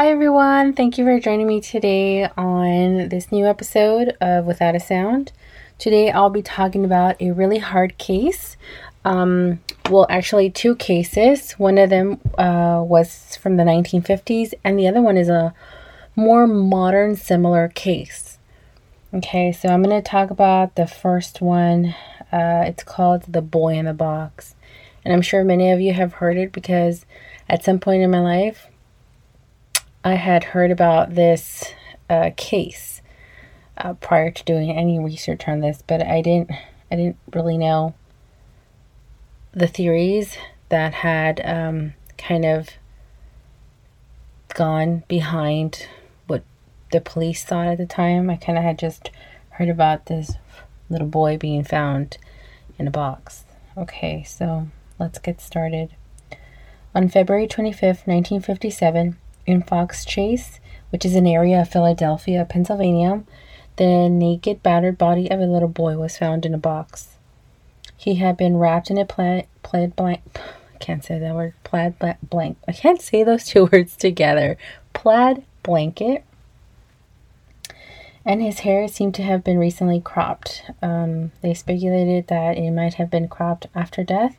Hi, everyone. Thank you for joining me today on this new episode of Without a Sound. Today, I'll be talking about a really hard case. Um, well, actually, two cases. One of them uh, was from the 1950s, and the other one is a more modern, similar case. Okay, so I'm going to talk about the first one. Uh, it's called The Boy in the Box. And I'm sure many of you have heard it because at some point in my life, I had heard about this uh, case uh, prior to doing any research on this, but I didn't. I didn't really know the theories that had um, kind of gone behind what the police thought at the time. I kind of had just heard about this little boy being found in a box. Okay, so let's get started. On February 25th, 1957, in Fox Chase, which is an area of Philadelphia, Pennsylvania, the naked, battered body of a little boy was found in a box. He had been wrapped in a plaid, plaid blank. I can't say that word. Plaid blank. I can't say those two words together. Plaid blanket. And his hair seemed to have been recently cropped. Um, they speculated that it might have been cropped after death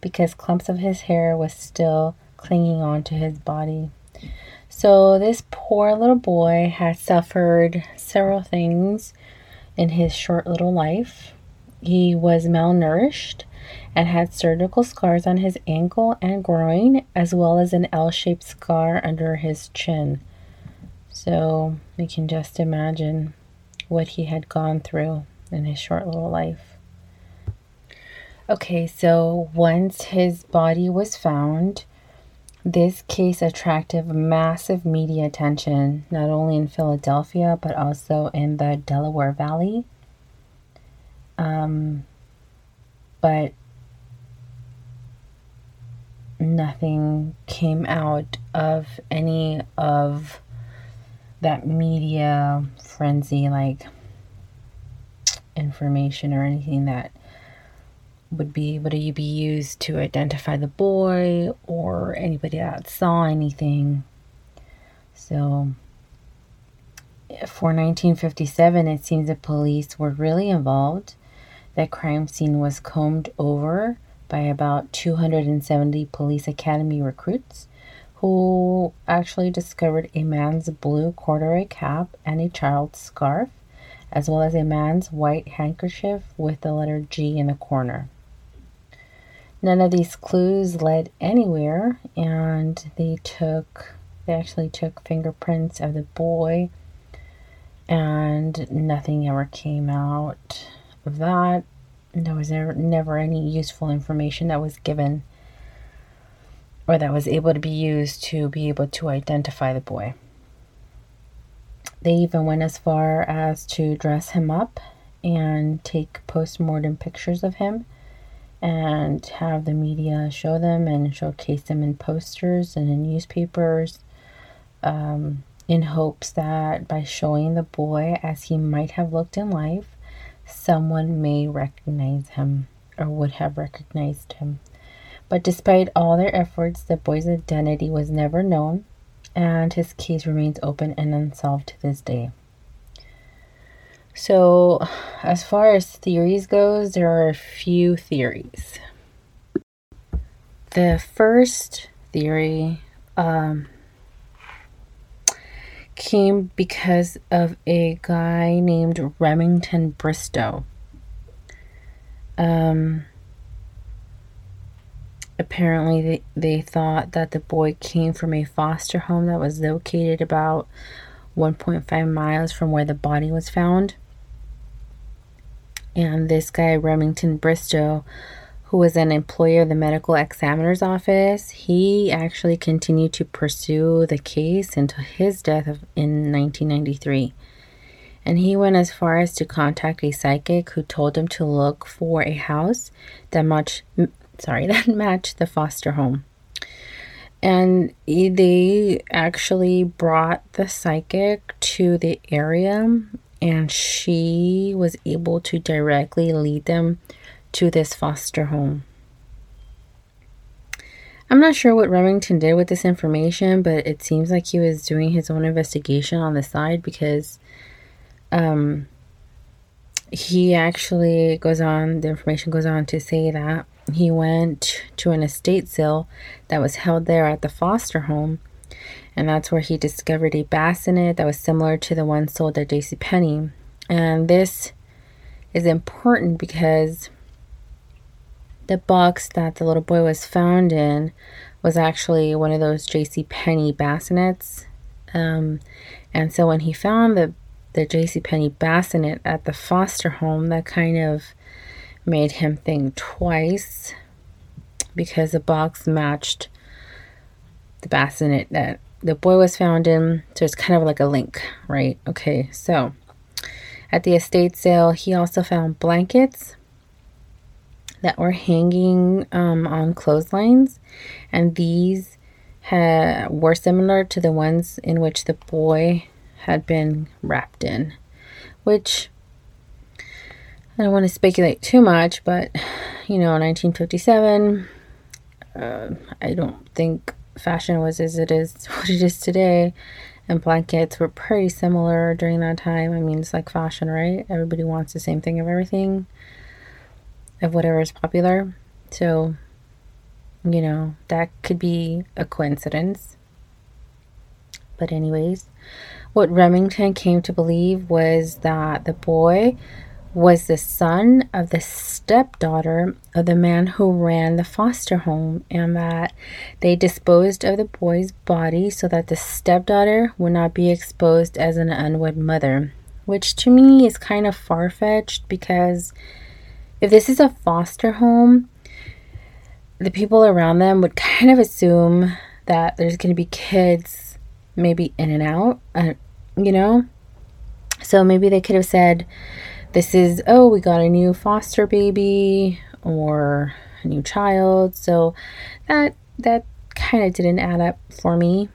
because clumps of his hair was still clinging on to his body. So, this poor little boy had suffered several things in his short little life. He was malnourished and had surgical scars on his ankle and groin, as well as an L shaped scar under his chin. So, we can just imagine what he had gone through in his short little life. Okay, so once his body was found, this case attracted massive media attention, not only in Philadelphia, but also in the Delaware Valley. Um, but nothing came out of any of that media frenzy, like information or anything that would be able to be used to identify the boy or anybody that saw anything. So for 1957, it seems the police were really involved. The crime scene was combed over by about 270 police academy recruits who actually discovered a man's blue corduroy cap and a child's scarf, as well as a man's white handkerchief with the letter G in the corner. None of these clues led anywhere, and they took, they actually took fingerprints of the boy, and nothing ever came out of that. There was never, never any useful information that was given or that was able to be used to be able to identify the boy. They even went as far as to dress him up and take post mortem pictures of him and have the media show them and showcase them in posters and in newspapers um, in hopes that by showing the boy as he might have looked in life, someone may recognize him or would have recognized him. But despite all their efforts, the boy's identity was never known, and his case remains open and unsolved to this day. So, as far as theories goes, there are a few theories. The first theory um, came because of a guy named Remington Bristow. Um, apparently, they, they thought that the boy came from a foster home that was located about 1.5 miles from where the body was found. And this guy, Remington Bristow, who was an employee of the medical examiner's office, he actually continued to pursue the case until his death in 1993. And he went as far as to contact a psychic who told him to look for a house that matched, sorry, that matched the foster home. And they actually brought the psychic to the area and she was able to directly lead them to this foster home. I'm not sure what Remington did with this information, but it seems like he was doing his own investigation on the side because um, he actually goes on, the information goes on to say that he went to an estate sale that was held there at the foster home, and that's where he discovered a bassinet that was similar to the one sold at J.C. Penney. And this is important because the box that the little boy was found in was actually one of those J.C. Penney bassinets. Um, and so when he found the the J.C. Penney bassinet at the foster home, that kind of made him think twice because the box matched the bassinet that the boy was found in. So it's kind of like a link, right? Okay, so at the estate sale, he also found blankets that were hanging um, on clotheslines, and these had, were similar to the ones in which the boy had been wrapped in, which I don't want to speculate too much, but you know, 1957, uh, I don't think fashion was as it is what it is today, and blankets were pretty similar during that time. I mean, it's like fashion, right? Everybody wants the same thing of everything of whatever is popular. So, you know, that could be a coincidence. But, anyways, what Remington came to believe was that the boy was the son of the stepdaughter of the man who ran the foster home, and that they disposed of the boy's body so that the stepdaughter would not be exposed as an unwed mother. Which to me is kind of far fetched because if this is a foster home, the people around them would kind of assume that there's going to be kids maybe in and out, uh, you know? So maybe they could have said, this is, oh, we got a new foster baby or a new child. So that, that kind of didn't add up for me.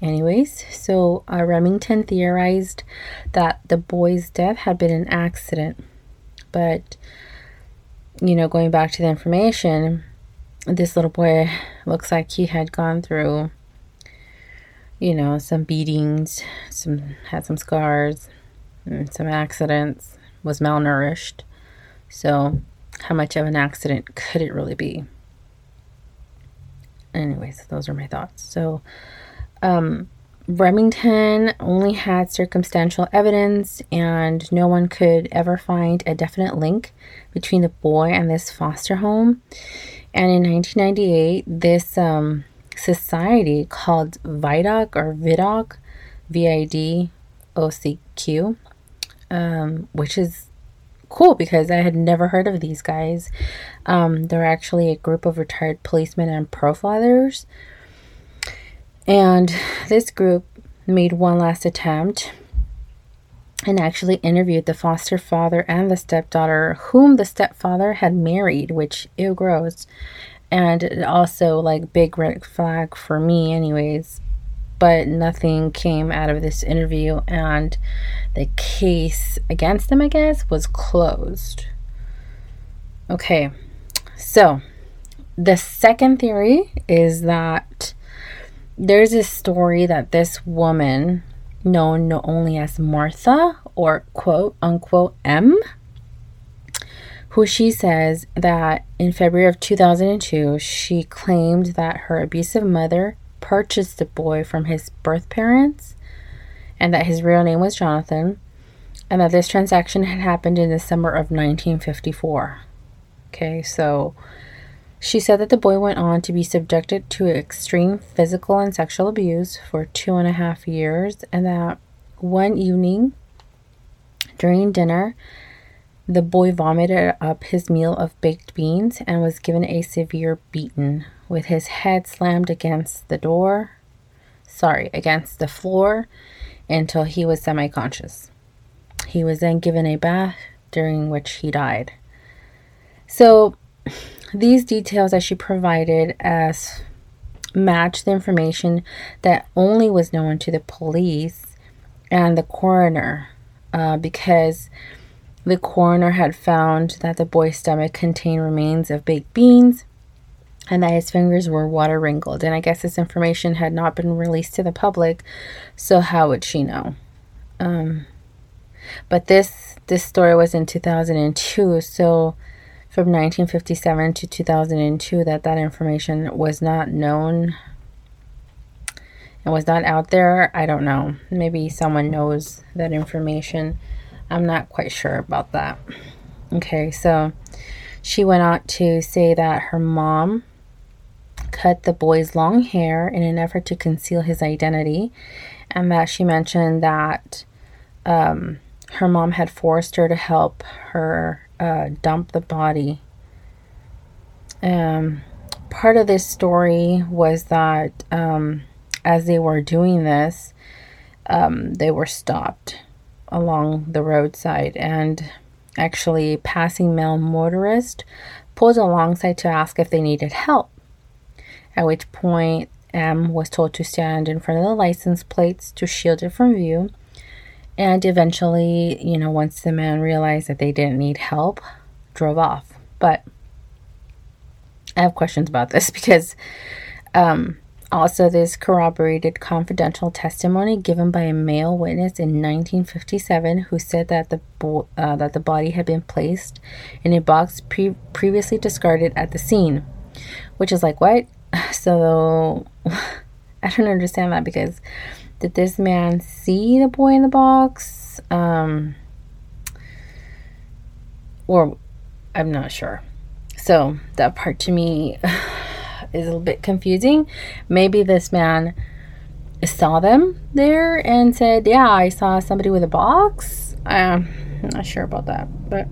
Anyways, so uh, Remington theorized that the boy's death had been an accident. But you know, going back to the information, this little boy looks like he had gone through, you know, some beatings, some had some scars, some accidents, was malnourished. So, how much of an accident could it really be? Anyways, those are my thoughts. So, um, Remington only had circumstantial evidence, and no one could ever find a definite link between the boy and this foster home. And in 1998, this um, society called VIDOC or VIDOC, V I D O C Q, um, which is cool because I had never heard of these guys. Um, they're actually a group of retired policemen and profilers and this group made one last attempt and actually interviewed the foster father and the stepdaughter, whom the stepfather had married, which ew gross. And also, like, big red flag for me, anyways. But nothing came out of this interview, and the case against them, I guess, was closed. Okay, so the second theory is that there's a story that this woman, known not only as Martha or quote unquote M, who she says that in February of 2002, she claimed that her abusive mother purchased the boy from his birth parents and that his real name was Jonathan, and that this transaction had happened in the summer of 1954. Okay, so she said that the boy went on to be subjected to extreme physical and sexual abuse for two and a half years, and that one evening during dinner, the boy vomited up his meal of baked beans and was given a severe beating with his head slammed against the door, sorry, against the floor until he was semi conscious. He was then given a bath during which he died. So, these details that she provided as matched the information that only was known to the police and the coroner uh, because the coroner had found that the boy's stomach contained remains of baked beans and that his fingers were water wrinkled. And I guess this information had not been released to the public, so how would she know? Um, but this this story was in 2002, so from 1957 to 2002, that that information was not known and was not out there. I don't know. Maybe someone knows that information. I'm not quite sure about that. Okay, so she went on to say that her mom cut the boy's long hair in an effort to conceal his identity, and that she mentioned that um, her mom had forced her to help her uh, dump the body. Um, part of this story was that um, as they were doing this, um, they were stopped along the roadside and actually passing male motorist pulled alongside to ask if they needed help at which point M was told to stand in front of the license plates to shield it from view. And eventually, you know, once the man realized that they didn't need help, drove off. But I have questions about this because um, also this corroborated confidential testimony given by a male witness in 1957 who said that the bo- uh, that the body had been placed in a box pre- previously discarded at the scene, which is like what? So I don't understand that because did this man see the boy in the box? Um, or I'm not sure. So that part to me is a little bit confusing. Maybe this man saw them there and said, Yeah, I saw somebody with a box. Um, I'm not sure about that, but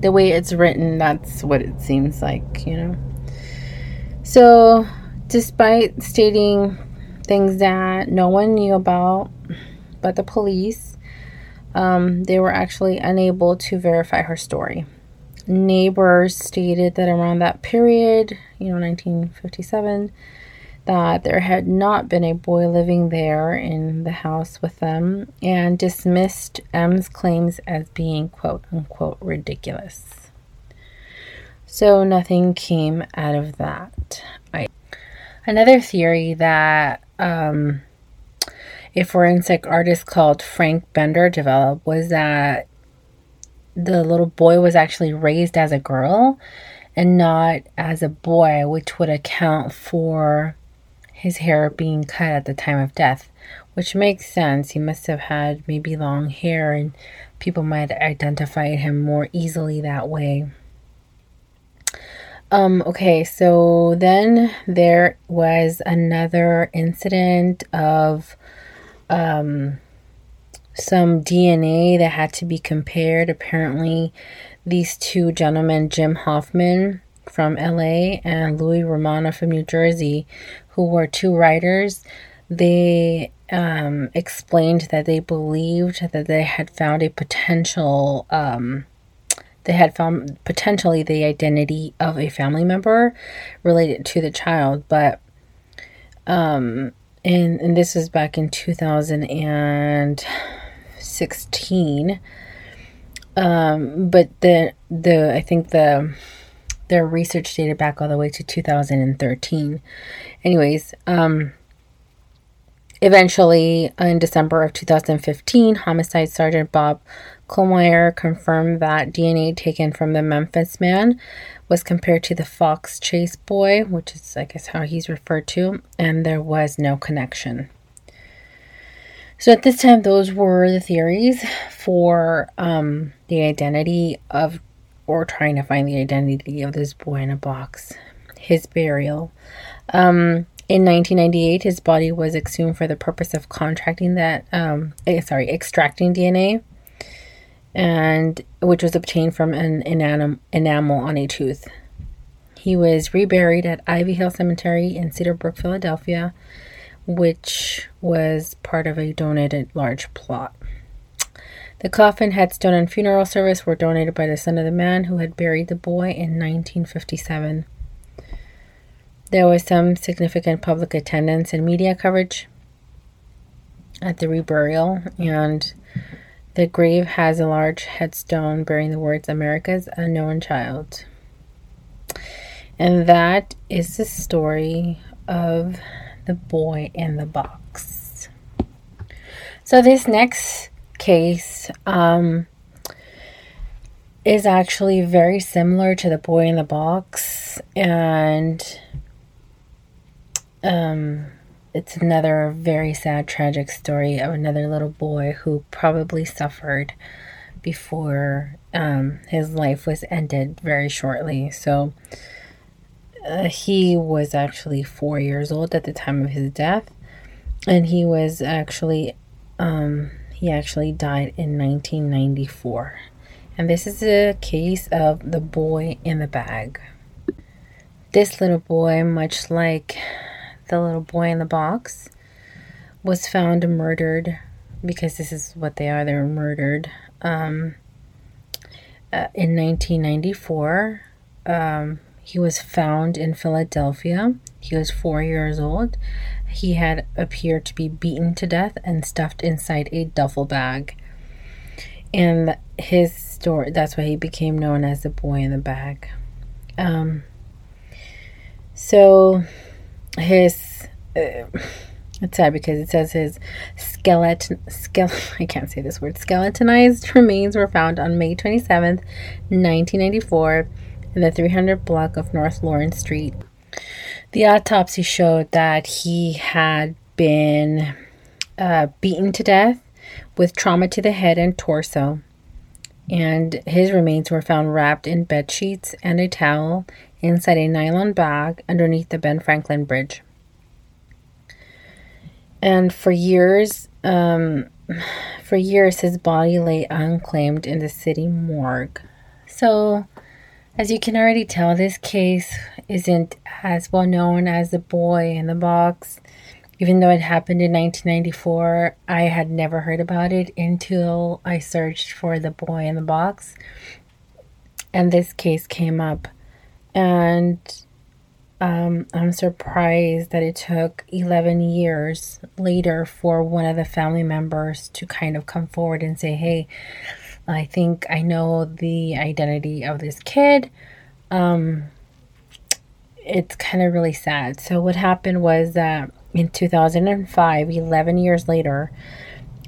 the way it's written, that's what it seems like, you know. So, despite stating things that no one knew about but the police, um, they were actually unable to verify her story. Neighbors stated that around that period, you know, 1957, that there had not been a boy living there in the house with them and dismissed M's claims as being quote unquote ridiculous. So nothing came out of that. I, another theory that um, a forensic artist called Frank Bender developed was that the little boy was actually raised as a girl and not as a boy, which would account for his hair being cut at the time of death, which makes sense. He must have had maybe long hair, and people might identify him more easily that way. Um, okay, so then there was another incident of um, some DNA that had to be compared. Apparently, these two gentlemen, Jim Hoffman from LA and Louis Romano from New Jersey, who were two writers, they um, explained that they believed that they had found a potential um, they had found potentially the identity of a family member related to the child, but um, and and this was back in 2016. Um, but the the I think the their research dated back all the way to 2013. Anyways, um, eventually in December of 2015, Homicide Sergeant Bob Kohlmeyer confirmed that DNA taken from the Memphis man was compared to the Fox Chase boy, which is, I guess, how he's referred to, and there was no connection. So at this time, those were the theories for um, the identity of, or trying to find the identity of this boy in a box, his burial. Um, in 1998, his body was exhumed for the purpose of contracting that, um, eh, sorry, extracting DNA and which was obtained from an enam- enamel on a tooth. He was reburied at Ivy Hill Cemetery in Cedar Brook, Philadelphia, which was part of a donated large plot. The coffin, headstone, and funeral service were donated by the son of the man who had buried the boy in 1957. There was some significant public attendance and media coverage at the reburial, and the grave has a large headstone bearing the words America's Unknown Child. And that is the story of the boy in the box. So, this next case um, is actually very similar to the boy in the box, and um, it's another very sad, tragic story of another little boy who probably suffered before um, his life was ended very shortly. So uh, he was actually four years old at the time of his death, and he was actually um, he actually died in 1994. And this is a case of the boy in the bag. This little boy, much like the little boy in the box, was found murdered because this is what they are. They were murdered um, uh, in 1994. Um, he was found in Philadelphia. He was four years old. He had appeared to be beaten to death and stuffed inside a duffel bag. And his story, that's why he became known as the boy in the bag. Um, so his. Uh, it's sad because it says his skeleton, skeleton, I can't say this word, skeletonized remains were found on May 27th, 1994, in the 300 block of North Lawrence Street. The autopsy showed that he had been uh, beaten to death with trauma to the head and torso, and his remains were found wrapped in bed sheets and a towel inside a nylon bag underneath the Ben Franklin Bridge. And for years, um, for years, his body lay unclaimed in the city morgue. So, as you can already tell, this case isn't as well known as the boy in the box. Even though it happened in 1994, I had never heard about it until I searched for the boy in the box. And this case came up. And um, I'm surprised that it took 11 years later for one of the family members to kind of come forward and say, hey, I think I know the identity of this kid. Um, it's kind of really sad. So, what happened was that in 2005, 11 years later,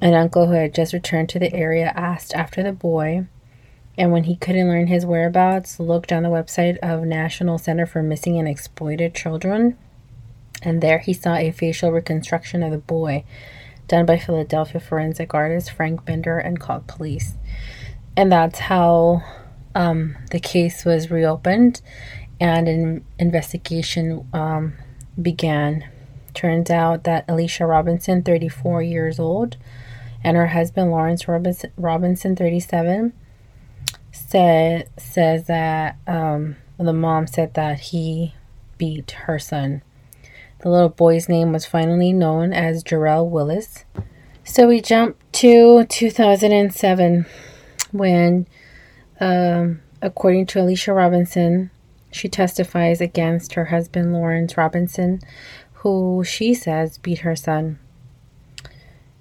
an uncle who had just returned to the area asked after the boy and when he couldn't learn his whereabouts, looked on the website of National Center for Missing and Exploited Children. And there he saw a facial reconstruction of the boy done by Philadelphia forensic artist Frank Bender and called police. And that's how um, the case was reopened and an investigation um, began. Turns out that Alicia Robinson, 34 years old, and her husband Lawrence Robinson, Robinson 37, said says that um, the mom said that he beat her son. The little boy's name was finally known as Jarrell Willis. So we jump to 2007 when, um, according to Alicia Robinson, she testifies against her husband Lawrence Robinson, who she says beat her son.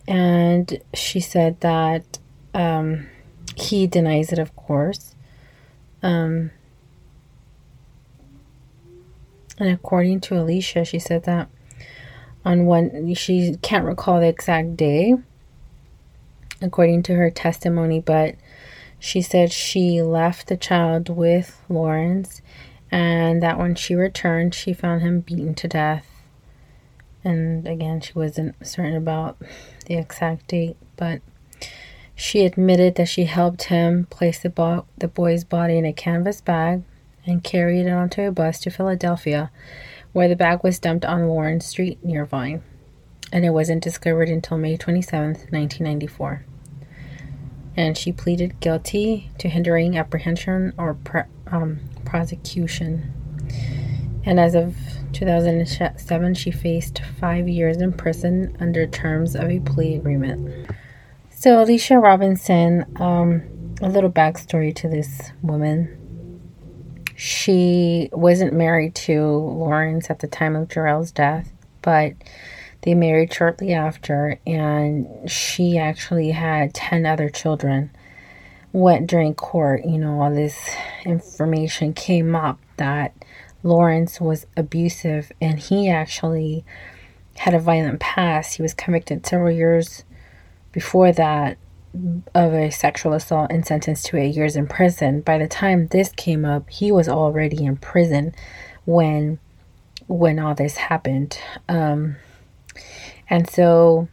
And she said that um, he denies it, of course. Um, and according to Alicia, she said that on one, she can't recall the exact day, according to her testimony, but she said she left the child with Lawrence and that when she returned, she found him beaten to death. And again, she wasn't certain about the exact date, but she admitted that she helped him place the, bo- the boy's body in a canvas bag and carried it onto a bus to Philadelphia, where the bag was dumped on Warren Street near Vine. And it wasn't discovered until May 27, 1994. And she pleaded guilty to hindering apprehension or pre- um, prosecution. And as of 2007, she faced five years in prison under terms of a plea agreement. So, Alicia Robinson, um, a little backstory to this woman. She wasn't married to Lawrence at the time of Jarrell's death, but they married shortly after, and she actually had 10 other children. Went during court, you know, all this information came up that Lawrence was abusive and he actually had a violent past. He was convicted several years before that of a sexual assault and sentenced to eight years in prison. By the time this came up, he was already in prison when when all this happened. Um, and so,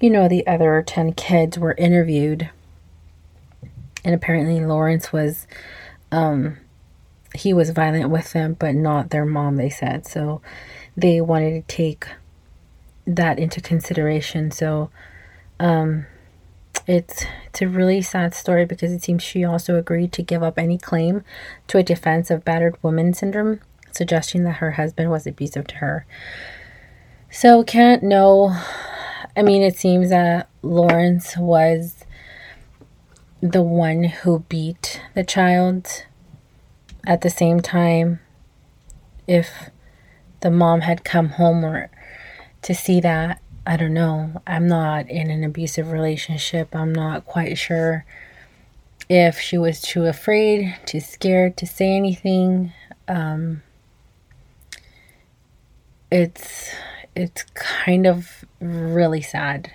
you know, the other 10 kids were interviewed. And apparently Lawrence was um, he was violent with them, but not their mom, they said. So they wanted to take that into consideration. So um, it's it's a really sad story because it seems she also agreed to give up any claim to a defense of battered woman syndrome, suggesting that her husband was abusive to her. So can't know. I mean, it seems that Lawrence was the one who beat the child at the same time, if the mom had come home or to see that, I don't know. I'm not in an abusive relationship. I'm not quite sure if she was too afraid, too scared to say anything. Um, it's it's kind of really sad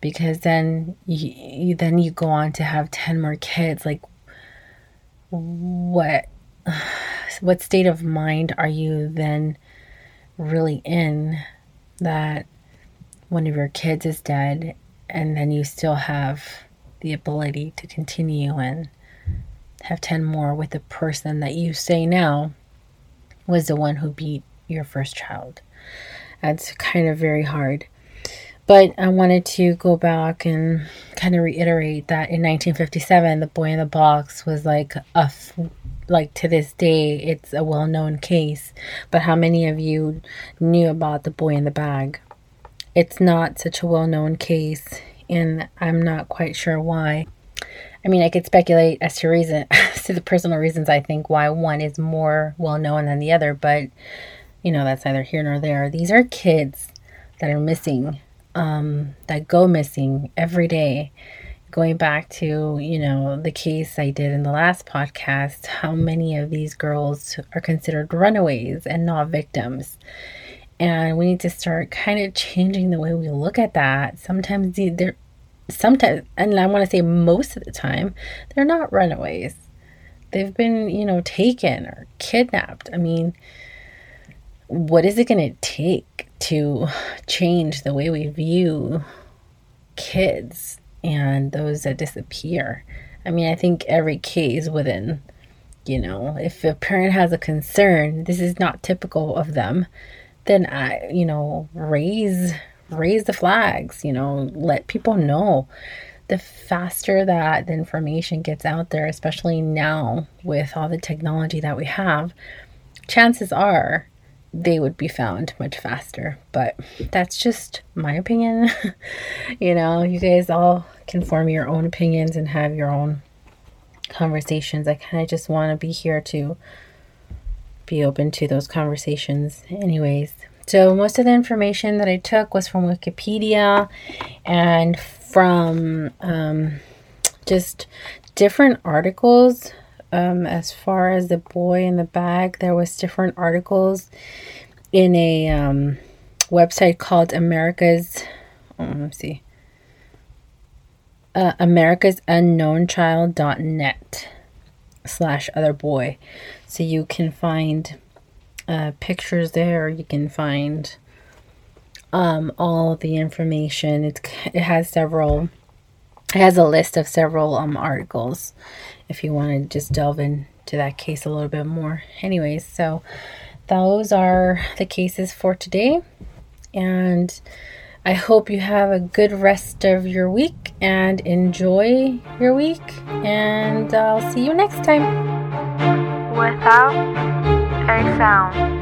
because then you, then you go on to have 10 more kids like what what state of mind are you then really in that one of your kids is dead and then you still have the ability to continue and have 10 more with the person that you say now was the one who beat your first child. That's kind of very hard. But I wanted to go back and kind of reiterate that in 1957, the boy in the box was like a, like to this day, it's a well known case. But how many of you knew about the boy in the bag? It's not such a well known case, and I'm not quite sure why. I mean, I could speculate as to reason, as to the personal reasons I think why one is more well known than the other, but you know, that's neither here nor there. These are kids that are missing um, that go missing every day. Going back to, you know, the case I did in the last podcast, how many of these girls are considered runaways and not victims? And we need to start kind of changing the way we look at that. Sometimes they're, sometimes, and I want to say most of the time, they're not runaways. They've been, you know, taken or kidnapped. I mean, what is it going to take to change the way we view kids and those that disappear? I mean, I think every case within, you know, if a parent has a concern, this is not typical of them, then I, you know, raise raise the flags, you know, let people know. The faster that the information gets out there, especially now with all the technology that we have, chances are they would be found much faster. But that's just my opinion. you know, you guys all can form your own opinions and have your own conversations. I kind of just want to be here to be open to those conversations, anyways. So, most of the information that I took was from Wikipedia and from um, just different articles um, as far as the boy in the bag, there was different articles in a um, website called America's. Oh, let me see. Uh, America's Unknown Child.net slash other boy. So you can find uh, pictures there. You can find um, all the information. It's, it has several. It has a list of several um, articles if you want to just delve into that case a little bit more. Anyways, so those are the cases for today. And I hope you have a good rest of your week and enjoy your week. And I'll see you next time. Without a sound.